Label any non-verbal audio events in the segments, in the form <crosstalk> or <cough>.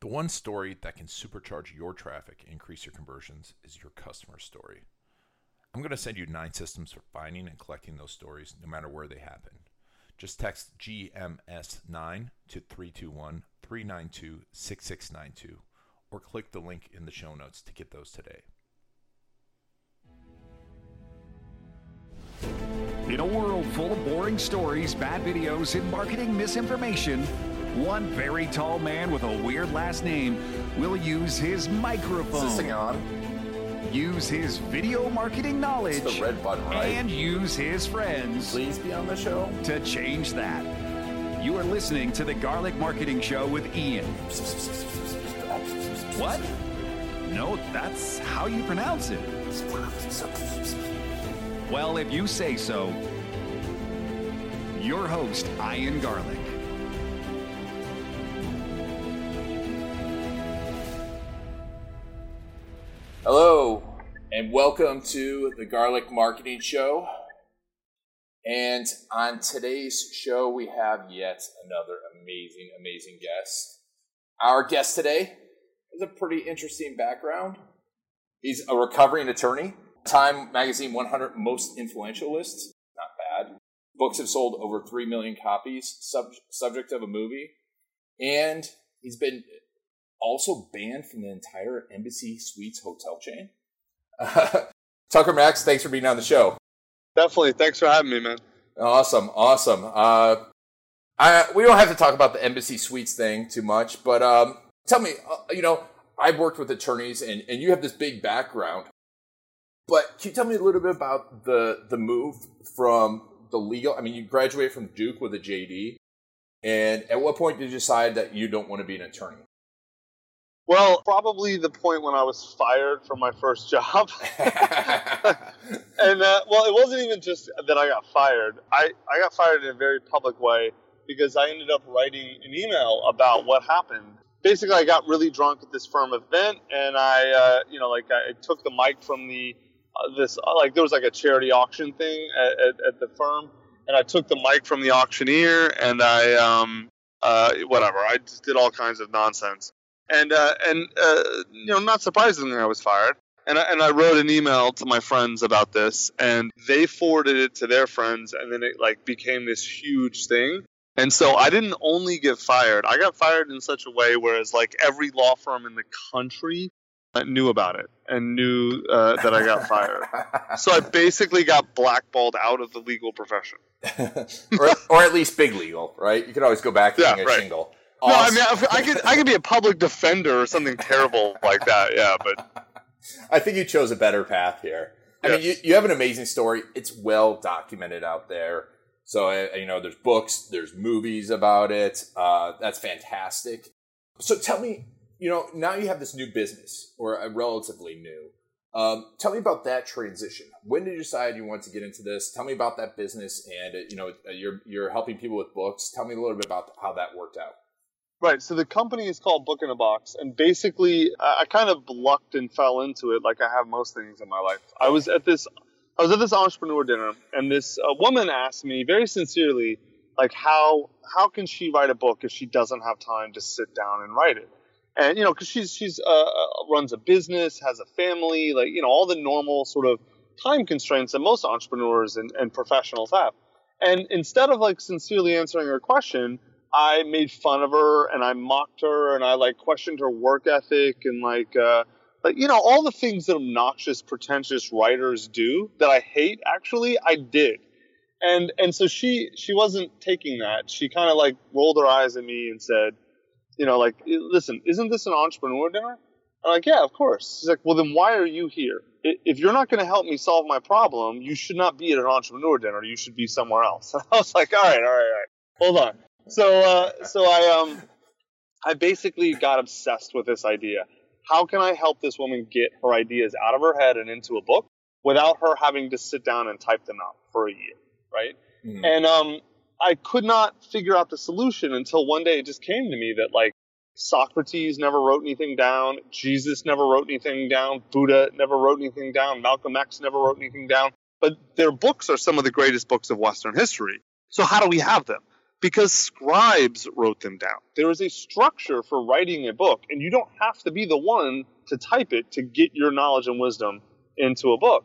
The one story that can supercharge your traffic increase your conversions is your customer story. I'm going to send you nine systems for finding and collecting those stories no matter where they happen. Just text GMS9 to 321 392 6692 or click the link in the show notes to get those today. In a world full of boring stories, bad videos, and marketing misinformation, one very tall man with a weird last name will use his microphone. Is this thing on? use his video marketing knowledge It's the red button, right? and use his friends Please be on the show. to change that. You are listening to the Garlic Marketing Show with Ian. What? No, that's how you pronounce it. Well, if you say so, your host, Ian Garlic. Hello, and welcome to the Garlic Marketing Show. And on today's show, we have yet another amazing, amazing guest. Our guest today has a pretty interesting background. He's a recovering attorney, Time Magazine 100 Most Influential List, not bad. Books have sold over 3 million copies, sub- subject of a movie. And he's been also banned from the entire Embassy Suites hotel chain. <laughs> Tucker Max, thanks for being on the show. Definitely. Thanks for having me, man. Awesome, awesome. Uh, I, we don't have to talk about the Embassy Suites thing too much, but um, tell me, uh, you know, I've worked with attorneys, and, and you have this big background. But can you tell me a little bit about the the move from the legal? I mean, you graduated from Duke with a JD, and at what point did you decide that you don't want to be an attorney? Well, probably the point when I was fired from my first <laughs> job. <laughs> and uh, well, it wasn't even just that I got fired. I, I got fired in a very public way because I ended up writing an email about what happened. Basically, I got really drunk at this firm event, and I, uh, you know, like I took the mic from the uh, this uh, like there was like a charity auction thing at, at, at the firm, and I took the mic from the auctioneer, and I um uh whatever I just did all kinds of nonsense and uh, and uh, you know, not surprisingly, I was fired. And I, and I wrote an email to my friends about this, and they forwarded it to their friends, and then it like became this huge thing. And so I didn't only get fired; I got fired in such a way whereas like every law firm in the country uh, knew about it and knew uh, that I got fired. <laughs> so I basically got blackballed out of the legal profession. <laughs> or, or at least big legal, right? You could always go back Yeah, getting a right. shingle. No, I mean I, could I could be a public defender or something terrible like that. Yeah, but <laughs> I think you chose a better path here. I mean, you, you have an amazing story. It's well documented out there. So, uh, you know, there's books, there's movies about it. Uh, that's fantastic. So tell me, you know, now you have this new business, or a relatively new. Um, tell me about that transition. When did you decide you want to get into this? Tell me about that business, and uh, you know, uh, you're you're helping people with books. Tell me a little bit about how that worked out. Right. So the company is called Book in a Box, and basically, I kind of lucked and fell into it, like I have most things in my life. I was at this, I was at this entrepreneur dinner, and this uh, woman asked me very sincerely, like how how can she write a book if she doesn't have time to sit down and write it? And you know, because she's she's uh, uh, runs a business, has a family, like you know, all the normal sort of time constraints that most entrepreneurs and, and professionals have. And instead of like sincerely answering her question, I made fun of her and I mocked her and I like questioned her work ethic and like uh like you know all the things that obnoxious pretentious writers do that I hate actually I did. And and so she she wasn't taking that. She kind of like rolled her eyes at me and said, you know, like listen, isn't this an entrepreneur dinner? I'm like, yeah, of course. She's like, well, then why are you here? If you're not going to help me solve my problem, you should not be at an entrepreneur dinner. You should be somewhere else. <laughs> I was like, all right, all right, all right. Hold on. So, uh, so I, um, I basically got obsessed with this idea. How can I help this woman get her ideas out of her head and into a book without her having to sit down and type them out for a year, right? Mhm. And um, I could not figure out the solution until one day it just came to me that like Socrates never wrote anything down, Jesus never wrote anything down, Buddha never wrote anything down, Malcolm X never wrote anything down, but their books are some of the greatest books of Western history. So how do we have them? Because scribes wrote them down. There is a structure for writing a book, and you don't have to be the one to type it to get your knowledge and wisdom into a book.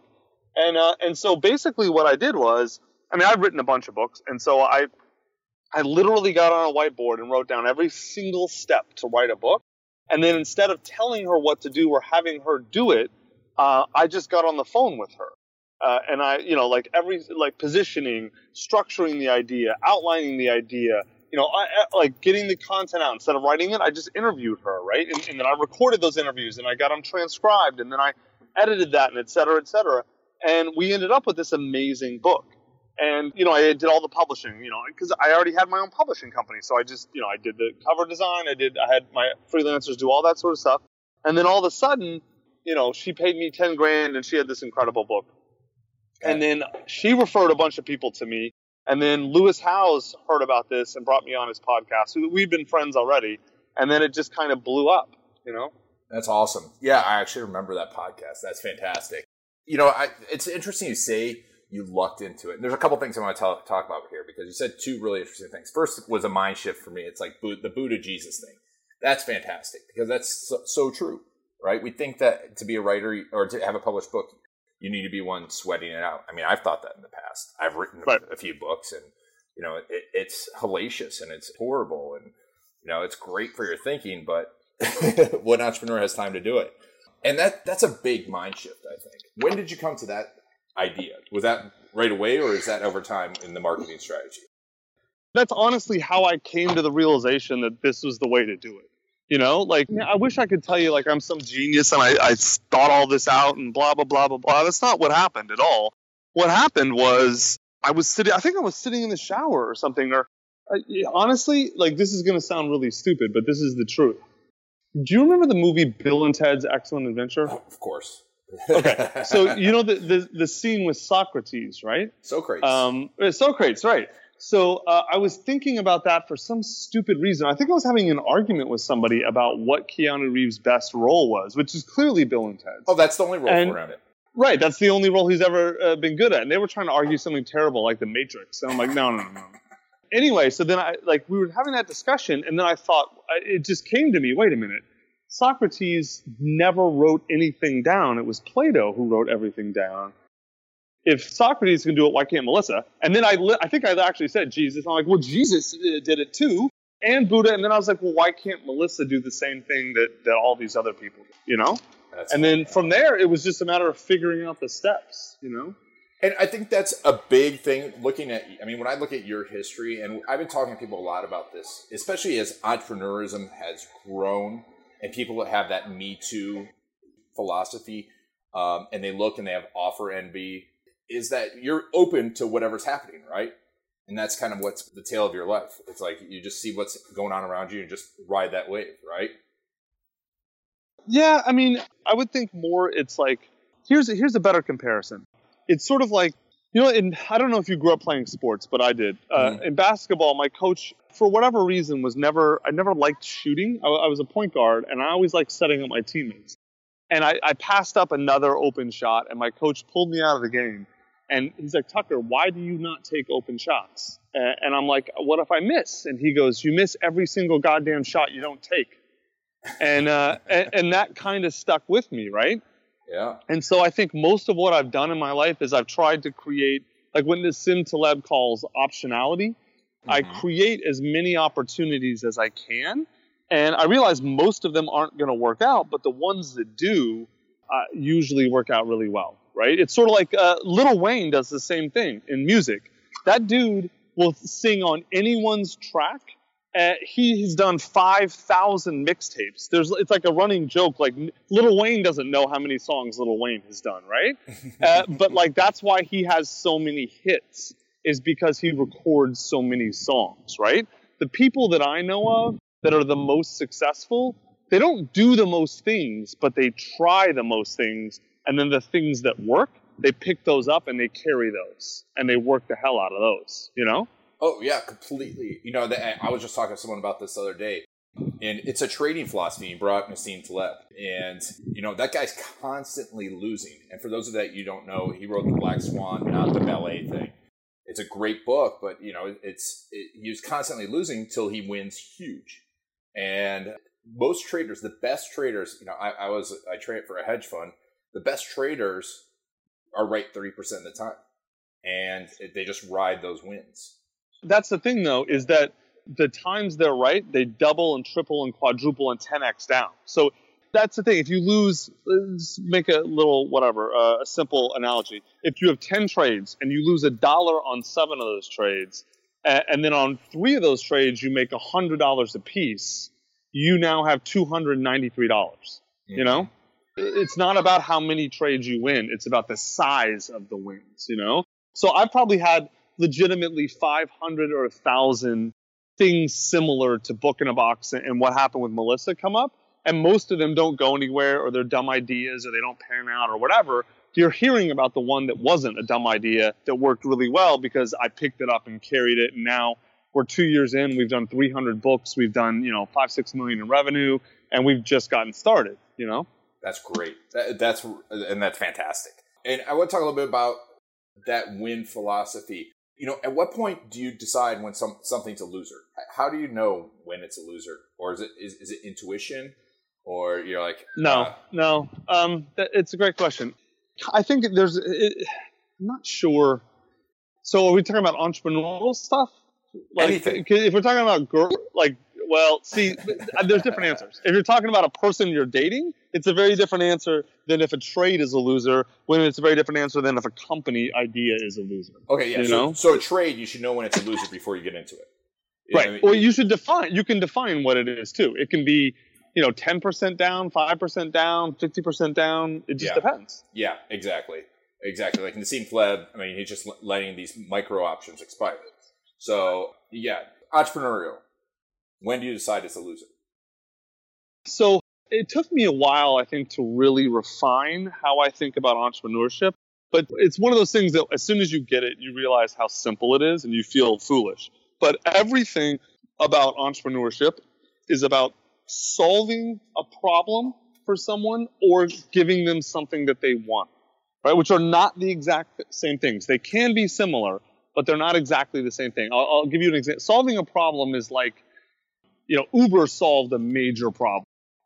And uh, and so basically, what I did was, I mean, I've written a bunch of books, and so I I literally got on a whiteboard and wrote down every single step to write a book. And then instead of telling her what to do or having her do it, uh, I just got on the phone with her. Uh, and I, you know, like every, like positioning, structuring the idea, outlining the idea, you know, I, I, like getting the content out. Instead of writing it, I just interviewed her, right? And, and, then I recorded those interviews and I got them transcribed and then I edited that and et cetera, et cetera. And we ended up with this amazing book. And you know i did all the publishing you know because i already had my own publishing company. So i just you know i did the cover design. I did i had my freelancers do all that sort of stuff. And then all of a sudden you know she paid me 10 grand and she had this incredible book and then she referred a bunch of people to me and then lewis howes heard about this and brought me on his podcast we've been friends already and then it just kind of blew up you know that's awesome yeah i actually remember that podcast that's fantastic you know I, it's interesting you say you lucked into it. And there's a couple things I want to talk, talk about here because you said two really interesting things. First was a mind shift for me. It's like the Buddha Jesus thing. That's fantastic because that's so, so, true, right? We think that to be a writer or to have a published book, you need to be one sweating it out. I mean, I've thought that in the past. I've written right. a, a few books and, you know, it, it's hellacious and it's horrible and, you know, it's great for your thinking, but <laughs> what entrepreneur has time to do it? And that that's a big mind shift, I think. When did you come to that idea? Was that right away, or is that over time in the marketing strategy? That's honestly how I came to the realization that this was the way to do it. You know, like I wish I could tell you like I'm some genius and I, I thought all this out and blah blah blah blah blah. That's not what happened at all. What happened was I was sitting. I think I was sitting in the shower or something. Or uh, honestly, like this is going to sound really stupid, but this is the truth. Do you remember the movie Bill and Ted's Excellent Adventure? Oh, of course okay, so you know the, the, <laughs> the scene with Socrates, right? Socrates. Um, uh, Socrates, right? So uh, I was thinking about that for some stupid reason. I think I was having an argument with somebody about what Keanu Reeves' best role was, which is clearly Bill and Ted. Oh, that's the only role and, around it. Right, that's the only role he's ever uh, been good at. And they were trying to argue something terrible like The Matrix. And I'm like, no, no, no, no. Anyway, so then I like we were having that discussion, and then I thought it just came to me. Wait a minute Socrates never wrote anything down. It was Plato who wrote everything down. If Socrates can do it, why can't Melissa? And then I, li- I think I actually said Jesus. I'm like, well, Jesus uh, did it too, and Buddha. And then I was like, well, why can't Melissa do the same thing that, that all these other people do? You know? That's and then from there, it was just a matter of figuring out the steps. You know? And I think that's a big thing looking at, I mean, when I look at your history, and I've been talking to people a lot about this, especially as entrepreneurism has grown and people that have that Me Too philosophy, um, and they look and they have offer envy, is that you're open to whatever's happening, right? And that's kind of what's the tale of your life. It's like you just see what's going on around you and just ride that wave, right? Yeah, I mean, I would think more. It's like here's a, here's a better comparison. It's sort of like you know, and I don't know if you grew up playing sports, but I did. Uh, mm-hmm. In basketball, my coach, for whatever reason, was never, I never liked shooting. I, I was a point guard, and I always liked setting up my teammates. And I, I passed up another open shot, and my coach pulled me out of the game. And he's like, Tucker, why do you not take open shots? And I'm like, what if I miss? And he goes, you miss every single goddamn shot you don't take. And, uh, and, and that kind of stuck with me, right? Yeah. And so I think most of what I've done in my life is I've tried to create, like when Nassim Taleb calls optionality, mm-hmm. I create as many opportunities as I can. And I realize most of them aren't going to work out, but the ones that do uh, usually work out really well, right? It's sort of like uh, Lil Wayne does the same thing in music. That dude will sing on anyone's track uh, he has done 5,000 mixtapes. There's, it's like a running joke. Like Lil Wayne doesn't know how many songs Little Wayne has done, right? <laughs> uh, but like that's why he has so many hits is because he records so many songs, right? The people that I know of that are the most successful, they don't do the most things, but they try the most things, and then the things that work, they pick those up and they carry those, and they work the hell out of those, you know? Oh yeah, completely. You know, I was just talking to someone about this the other day, and it's a trading philosophy. He brought Nassim Taleb, and you know that guy's constantly losing. And for those of that you don't know, he wrote the Black Swan, not the ballet thing. it's a great book, but you know, it's it, he was constantly losing till he wins huge. And most traders, the best traders, you know, I, I was I trade for a hedge fund. The best traders are right thirty percent of the time, and they just ride those wins. That's the thing, though, is that the times they're right, they double and triple and quadruple and 10x down. So that's the thing. If you lose, let's make a little whatever, uh, a simple analogy. If you have 10 trades and you lose a dollar on seven of those trades, and, and then on three of those trades you make $100 a piece, you now have $293. dollars Mm-hmm. You know? It's not about how many trades you win, it's about the size of the wins, you know? So I've probably had legitimately 500 or 1,000 things similar to Book in a Box and what happened with Melissa come up. And most of them don't go anywhere or they're dumb ideas or they don't pan out or whatever. You're hearing about the one that wasn't a dumb idea that worked really well because I picked it up and carried it. And now we're two years in. We've done 300 books. We've done, you know, five, six million in revenue and we've just gotten started, you know? That's great. That, that's and that's fantastic. And I want to talk a little bit about that win philosophy. You know, at what point do you decide when some something's a loser? How do you know when it's a loser, or is it is, is it intuition, or you're like No, uh, no. Um, th- it's a great question. I think there's. It, I'm not sure. So are we talking about entrepreneurial stuff? Like, Anything. If we're talking about girl, like, well, see, uh, there's different answers. If you're talking about a person you're dating, it's a very different answer than if a trade is a loser. When it's a very different answer than if a company idea is a loser. okay, yeah. You so, know? so a trade, you should know when it's a loser before you get into it. You Right. I mean? Well, you should define. You can define what it is too. It can be, you know, 10% down, 5% down, 50% down. It just Yeah. depends. Yeah, exactly. Exactly. Like Nassim Taleb, I mean, he's just letting these micro options expire. So, yeah, entrepreneurial. When do you decide it's a loser? So it took me a while, I think, to really refine how I think about entrepreneurship. But it's one of those things that as soon as you get it, you realize how simple it is and you feel foolish. But everything about entrepreneurship is about solving a problem for someone or giving them something that they want, right? Which are not the exact same things. They can be similar, but they're not exactly the same thing. I'll, I'll give you an example. Solving a problem is like, you know, Uber solved a major problem,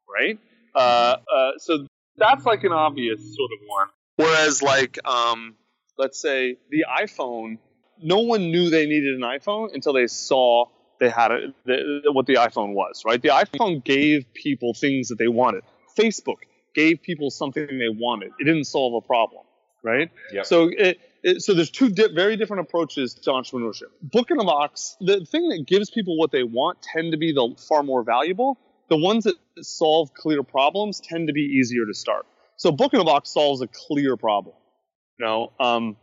right? Uh, uh, so that's like an obvious sort of one. Whereas, like, um, let's say the iPhone, no one knew they needed an iPhone until they saw they had it, the, what the iPhone was, right? The iPhone gave people things that they wanted. Facebook gave people something they wanted. It didn't solve a problem, right? Yep. So it, it, so there's two di- very different approaches to entrepreneurship. Book in a box, the thing that gives people what they want tend to be the far more valuable. The ones that solve clear problems tend to be easier to start. So book in a box solves a clear problem. You know, um,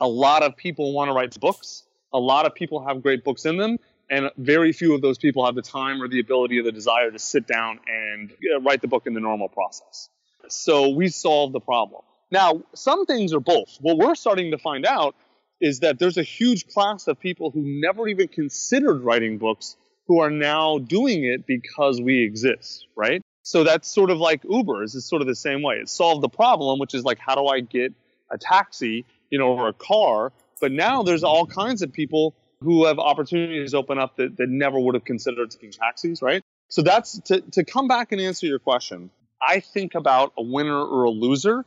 a lot of people want to write books. A lot of people have great books in them, and very few of those people have the time or the ability or the desire to sit down and uh, write the book in the normal process. So we solve the problem. Now, some things are both. What we're starting to find out is that there's a huge class of people who never even considered writing books who are now doing it because we exist, right? So that's sort of like Uber is sort of the same way. It solved the problem, which is like, how do I get a taxi, you know, or a car? But now there's all kinds of people who have opportunities open up that, that never would have considered taking taxis, right? So that's to, to come back and answer your question. I think about a winner or a loser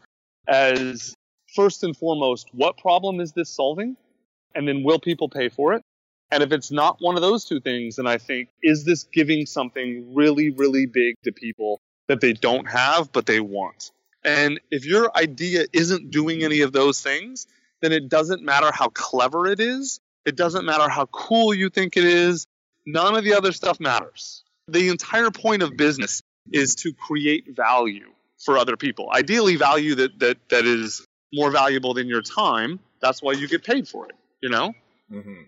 as first and foremost, what problem is this solving? And then will people pay for it? And if it's not one of those two things, then I think, is this giving something really, really big to people that they don't have, but they want? And if your idea isn't doing any of those things, then it doesn't matter how clever it is. It doesn't matter how cool you think it is. None of the other stuff matters. The entire point of business is to create value for other people. Ideally, value that, that, that is more valuable than your time. That's why you get paid for it, you know? Mm-hmm.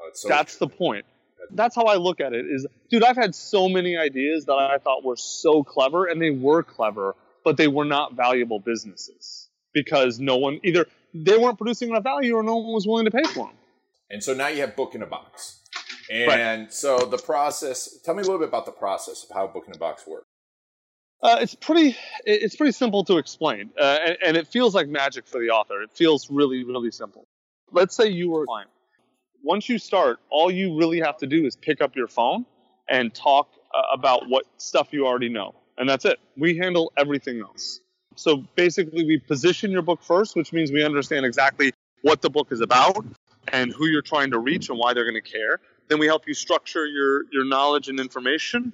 Oh, so That's the point. That's how I look at it is, dude, I've had so many ideas that I thought were so clever and they were clever, but they were not valuable businesses because no one either they weren't producing enough value or no one was willing to pay for them. And so now you have Book in a Box. And so the process, tell me a little bit about the process of how Book in a Box works. Uh, it's pretty it's pretty simple to explain, uh, and, and it feels like magic for the author. It feels really really simple. Let's say you were a client once you start, all you really have to do is pick up your phone and talk uh, about what stuff you already know. And that's it. We handle everything else. So basically, we position your book first, which means we understand exactly what the book is about and who you're trying to reach and why they're going to care. Then we help you structure your, your knowledge and information.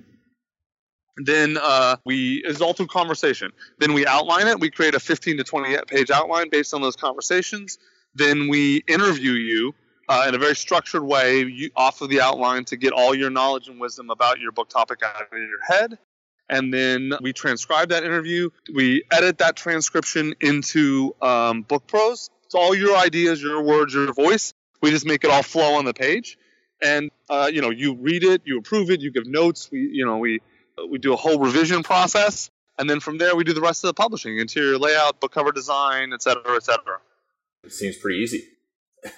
Then uh, we it's all through conversation. Then we outline it. We create a 15 to 20 page outline based on those conversations. Then we interview you uh, in a very structured way you, off of the outline to get all your knowledge and wisdom about your book topic out of your head. And then we transcribe that interview. We edit that transcription into um, book prose. It's all your ideas, your words, your voice. We just make it all flow on the page. And uh, you know, you read it, you approve it, you give notes. We, you know, we we do a whole revision process, and then from there we do the rest of the publishing, interior layout, book cover design, et cetera, et cetera. It seems pretty easy.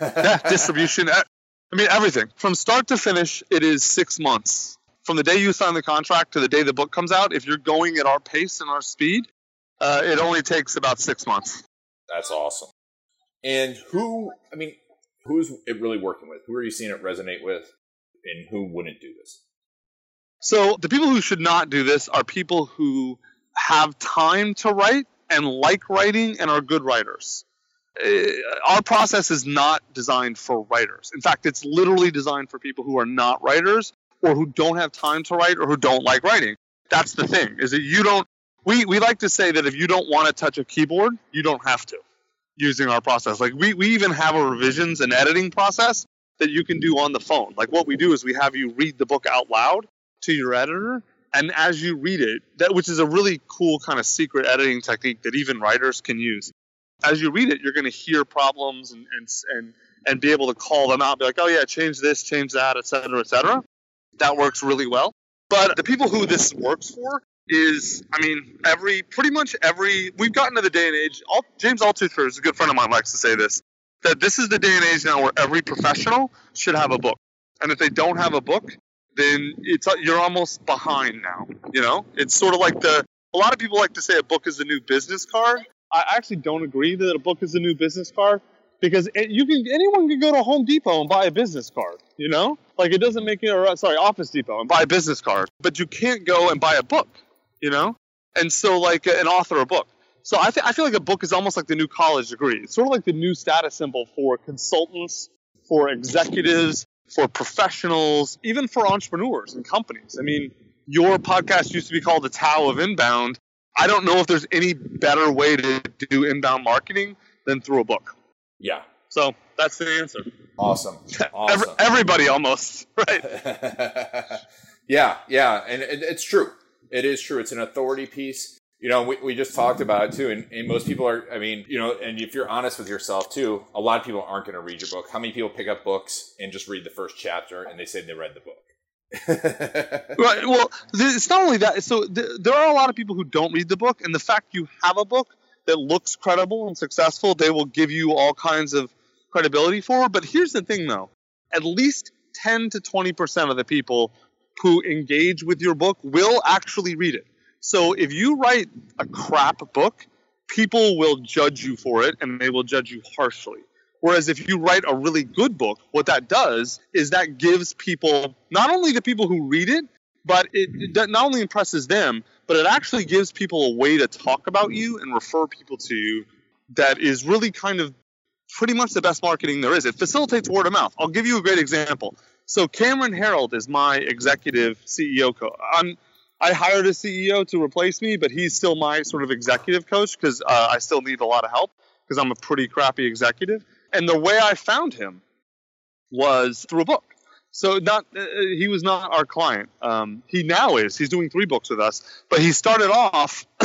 yeah, <laughs> distribution. I mean, everything from start to finish. It is six months from the day you sign the contract to the day the book comes out. If you're going at our pace and our speed, uh, it only takes about six months. That's awesome. And who? I mean, who's it really working with? Who are you seeing it resonate with, and who wouldn't do this? So the people who should not do this are people who have time to write and like writing and are good writers. Uh, our process is not designed for writers. In fact, it's literally designed for people who are not writers or who don't have time to write or who don't like writing. That's the thing. Is that you don't we, we like to say that if you don't want to touch a keyboard, you don't have to using our process. Like we, we even have a revisions and editing process that you can do on the phone. Like what we do is we have you read the book out loud to your editor and as you read it that which is a really cool kind of secret editing technique that even writers can use. As you read it you're going to hear problems and, and and and be able to call them out be like oh yeah change this change that etc etc that works really well. But the people who this works for is i mean every pretty much every we've gotten to the day and age all, james altucher is a good friend of mine likes to say this that this is the day and age now where every professional should have a book. And if they don't have a book then it's uh, you're almost behind now. You know, it's sort of like the a lot of people like to say a book is the new business card. I actually don't agree that a book is the new business card because it, you can anyone can go to Home Depot and buy a business card. You know, like it doesn't make it or uh, sorry Office Depot and buy a business card, but you can't go and buy a book. You know, and so like an author a book. So I, th- I feel like a book is almost like the new college degree. It's sort of like the new status symbol for consultants, for executives, for professionals, even for entrepreneurs and companies. I mean, your podcast used to be called the Tao of Inbound. I don't know if there's any better way to do inbound marketing than through a book. Yeah. So that's the answer. Awesome. <laughs> awesome. Every, everybody almost, <laughs> right? <laughs> yeah, yeah. And, and it's true. It is true. It's an authority piece you know, we, we just talked about it too, and, and, most people are, I mean, you know, and if you're honest with yourself too, a lot of people aren't going to read your book. How many people pick up books and just read the first chapter and they say they read the book? <laughs> right. Well, it's not only that. So th- there are a lot of people who don't read the book, and the fact you have a book that looks credible and successful, they will give you all kinds of credibility for. But here's the thing, though: at least 10 to 20 percent of the people who engage with your book will actually read it. So if you write a crap book, people will judge you for it and they will judge you harshly. Whereas if you write a really good book, what that does is that gives people, not only the people who read it, but it, it not only impresses them, but it actually gives people a way to talk about you and refer people to you that is really kind of pretty much the best marketing there is. It facilitates word of mouth. I'll give you a great example. So Cameron Herold is my executive CEO coach. I'm I hired a CEO to replace me, but he's still my sort of executive coach because uh, I still need a lot of help because I'm a pretty crappy executive. And the way I found him was through a book. So not uh, he was not our client. Um, he now is. He's doing three books with us. But he started off. <clears throat>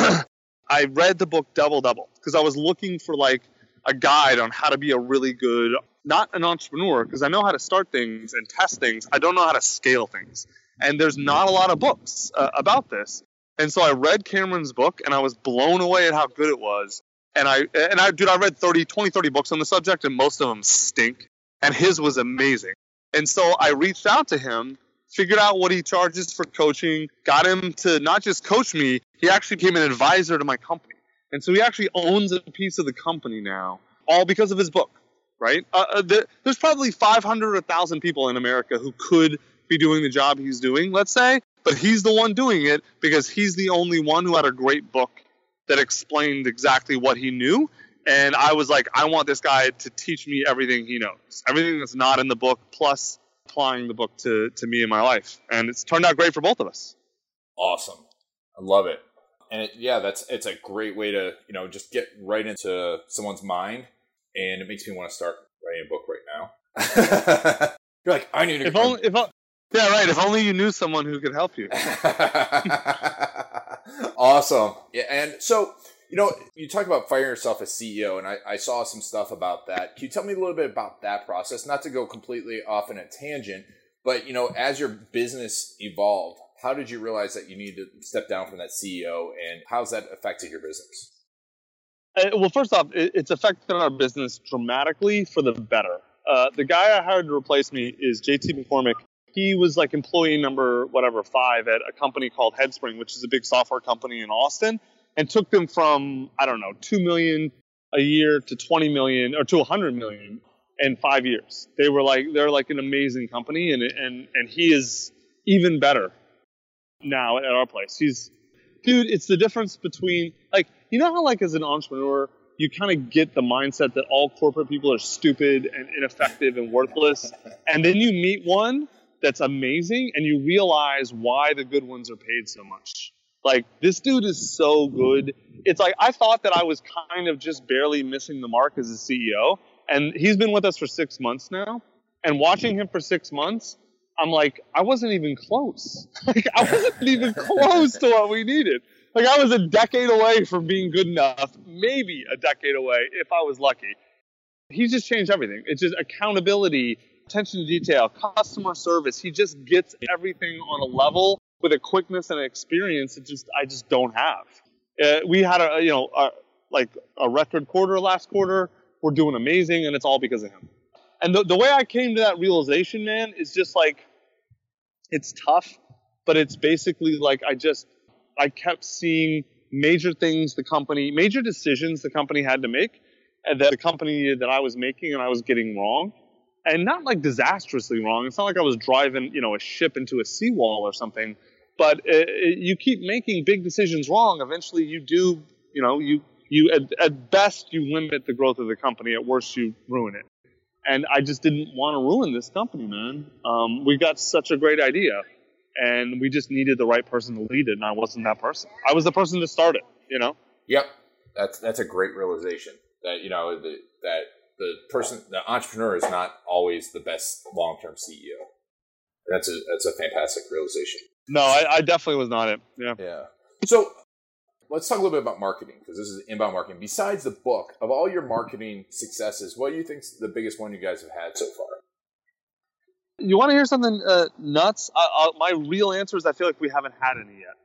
I read the book Double Double because I was looking for like a guide on how to be a really good, not an entrepreneur because I know how to start things and test things. I don't know how to scale things and there's not a lot of books uh, about this. And so I read Cameron's book and I was blown away at how good it was. And I and I dude I read 30 20 30 books on the subject and most of them stink and his was amazing. And so I reached out to him, figured out what he charges for coaching, got him to not just coach me, he actually became an advisor to my company. And so he actually owns a piece of the company now, all because of his book. right? Uh, uh, there, there's probably 500 or 1,000 people in America who could be doing the job he's doing, let's say, but he's the one doing it because he's the only one who had a great book that explained exactly what he knew. And I was like, I want this guy to teach me everything he knows, everything that's not in the book, plus applying the book to, to me in my life. And it's turned out great for both of us. Awesome. I love it. And it, yeah, that's it's a great way to, you know, just get right into someone's mind and it makes me want to start writing a book right now. <laughs> You're like, I need to if only, if, yeah, right. If only you knew someone who could help you. <laughs> awesome. Yeah, and so you know, you talk about firing yourself as CEO, and I, I, saw some stuff about that. Can you tell me a little bit about that process? Not to go completely off in a tangent, but you know, as your business evolved, how did you realize that you needed to step down from that CEO, and how's that affected your business? Uh, well, first off, it's affected our business dramatically for the better. Uh, the guy I hired to replace me is JT McCormick. He was like employee number whatever five at a company called Headspring, which is a big software company in Austin, and took them from I don't know two million a year to 20 million or to 100 million in five years. They were like they're like an amazing company, and and and he is even better now at our place. He's dude. It's the difference between like you know how like as an entrepreneur you kind of get the mindset that all corporate people are stupid and ineffective and worthless and then you meet one that's amazing and you realize why the good ones are paid so much like this dude is so good it's like i thought that i was kind of just barely missing the mark as a ceo and he's been with us for six months now and watching him for six months i'm like i wasn't even close <laughs> like i wasn't even close to what we needed like I was a decade away from being good enough, maybe a decade away if I was lucky. He's just changed everything. It's just accountability, attention to detail, customer service. He just gets everything on a level with a quickness and an experience that just I just don't have. Uh, we had a you know a, like a record quarter last quarter. We're doing amazing, and it's all because of him. And the, the way I came to that realization, man, is just like it's tough, but it's basically like I just I kept seeing major things the company, major decisions the company had to make, and that the company that I was making and I was getting wrong, and not like disastrously wrong. It's not like I was driving, you know, a ship into a seawall or something. But it, it, you keep making big decisions wrong. Eventually, you do, you know, you you at, at best you limit the growth of the company. At worst, you ruin it. And I just didn't want to ruin this company, man. Um, we got such a great idea and we just needed the right person to lead it, and I wasn't that person. I was the person to start it, you know. Yep, that's that's a great realization that you know the, that the person, the entrepreneur, is not always the best long term CEO. That's a that's a fantastic realization. No, I, I definitely was not it. Yeah. Yeah. So let's talk a little bit about marketing because this is inbound marketing. Besides the book, of all your marketing successes, what do you think is the biggest one you guys have had so far? You want to hear something uh, nuts? I, my real answer is I feel like we haven't had any yet.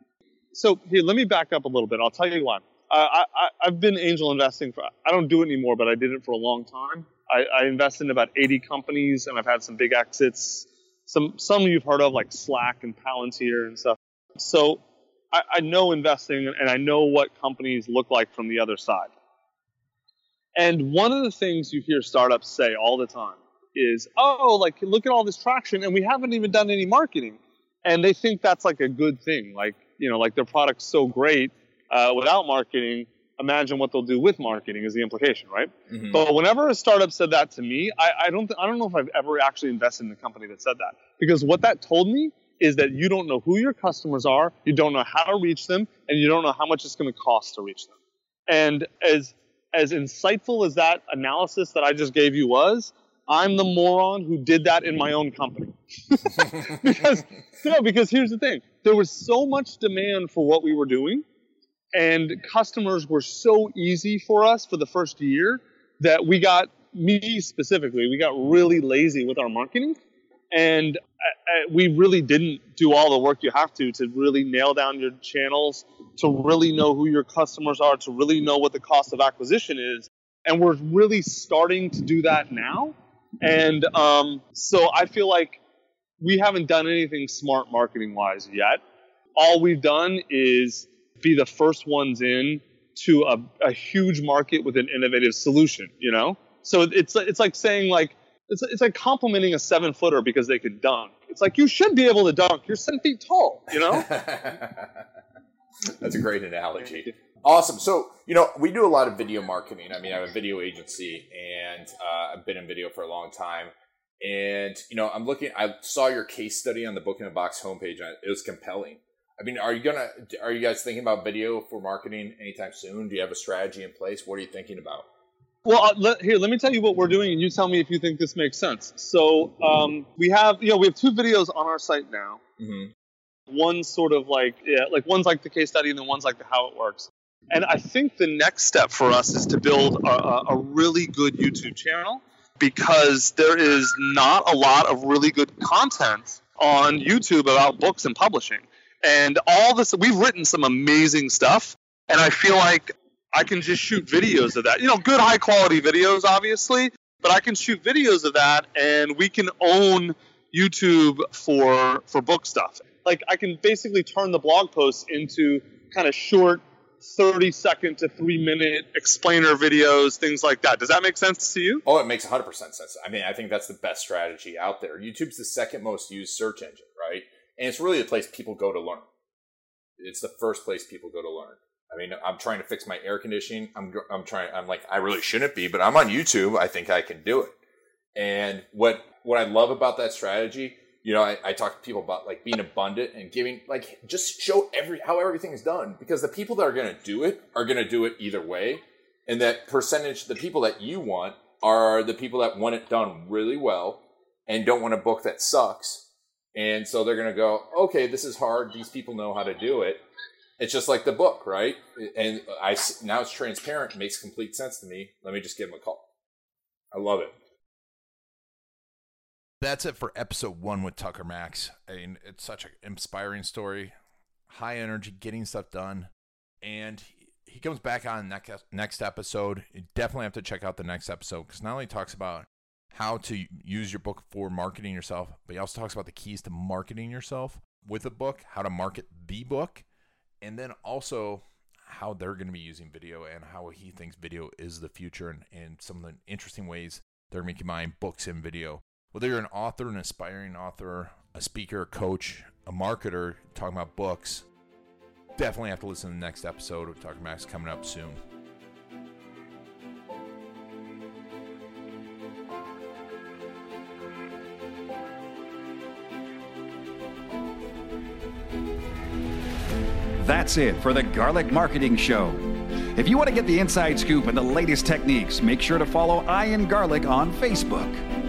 So here, let me back up a little bit. I'll tell you why. I, have been angel investing for. I don't do it anymore, but I did it for a long time. I, I invested in about 80 companies, and I've had some big exits. Some some you've heard of, like Slack and Palantir and stuff. So I, I know investing, and I know what companies look like from the other side. And one of the things you hear startups say all the time is, oh, like look at all this traction, and we haven't even done any marketing, and they think that's like a good thing. Like you know, like their product's so great uh, without marketing. Imagine what they'll do with marketing is the implication, right? Mm-hmm. But whenever a startup said that to me, I, I don't th- I don't know if I've ever actually invested in a company that said that because what that told me is that you don't know who your customers are, you don't know how to reach them, and you don't know how much it's going to cost to reach them. And as as insightful as that analysis that I just gave you was, I'm the moron who did that in my own company. <laughs> because, know, because here's the thing there was so much demand for what we were doing, and customers were so easy for us for the first year that we got, me specifically, we got really lazy with our marketing. And uh, uh, we really didn't do all the work you have to to really nail down your channels, to really know who your customers are, to really know what the cost of acquisition is. And we're really starting to do that now. And um, so I feel like we haven't done anything smart marketing wise yet. All we've done is be the first ones in to a, a huge market with an innovative solution, you know? So it's it's like saying like it's it's like complimenting a seven footer because they can dunk. It's like you should be able to dunk. You're seven feet tall, you know. <laughs> That's a great analogy. Awesome. So, you know, we do a lot of video marketing. I mean, I have a video agency and uh, I've been in video for a long time. And, you know, I'm looking, I saw your case study on the Book in a Box homepage. And it was compelling. I mean, are you to, are you guys thinking about video for marketing anytime soon? Do you have a strategy in place? What are you thinking about? Well, uh, let, here, let me tell you what we're doing, and you tell me if you think this makes sense. So, um, we have, you know, we have two videos on our site now. Mm-hmm. One's sort of like, yeah, like one's like the case study, and then one's like the how it works. And I think the next step for us is to build a, a really good YouTube channel because there is not a lot of really good content on YouTube about books and publishing. And all this, we've written some amazing stuff, and I feel like I can just shoot videos of that. You know, good high quality videos, obviously, but I can shoot videos of that, and we can own YouTube for for book stuff. Like I can basically turn the blog posts into kind of short 30 second to three minute explainer videos, things like that. Does that make sense to you? Oh, it makes 100% sense. I mean, I think that's the best strategy out there. YouTube's the second most used search engine, right? And it's really the place people go to learn. It's the first place people go to learn. I mean, I'm trying to fix my air conditioning. I'm, I'm trying, I'm like, I really shouldn't be, but I'm on YouTube. I think I can do it. And what, what I love about that strategy you know, I, I, talk to people about like being abundant and giving, like just show every how everything is done because the people that are going to do it are going to do it either way, and that percentage, the people that you want are the people that want it done really well and don't want a book that sucks, and so they're going to go, okay, this is hard. These people know how to do it. It's just like the book, right? And I now it's transparent, makes complete sense to me. Let me just give them a call. I love it that's it for episode one with Tucker Max. I mean, it's such an inspiring story, high energy, getting stuff done, and he comes back on next next episode. You definitely have to check out the next episode because not only talks about how to use your book for marketing yourself, but he also talks about the keys to marketing yourself with a book, how to market the book, and then also how they're going to be using video and how he thinks video is the future and, and some of the interesting ways they're going making my books and video whether you're an author, an aspiring author, a speaker, a coach, a marketer talking about books, definitely have to listen to the next episode of Tucker Max coming up soon. That's it for the Garlic Marketing Show. If you want to get the inside scoop and the latest techniques, make sure to follow I Ian Garlic on Facebook.